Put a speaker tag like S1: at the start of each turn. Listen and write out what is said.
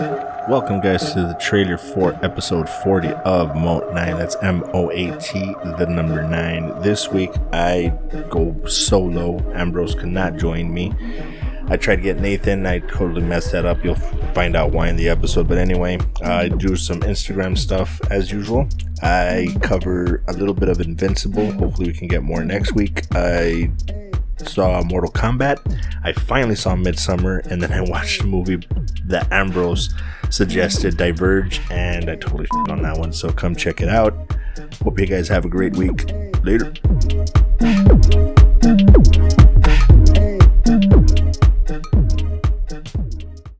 S1: Welcome, guys, to the trailer for episode 40 of Moat 9. That's M O A T, the number 9. This week, I go solo. Ambrose could not join me. I tried to get Nathan. I totally messed that up. You'll find out why in the episode. But anyway, I do some Instagram stuff as usual. I cover a little bit of Invincible. Hopefully, we can get more next week. I saw Mortal Kombat. I finally saw Midsommar, and then I watched the movie that Ambrose suggested, Diverge, and I totally on that one. So come check it out. Hope you guys have a great week. Later.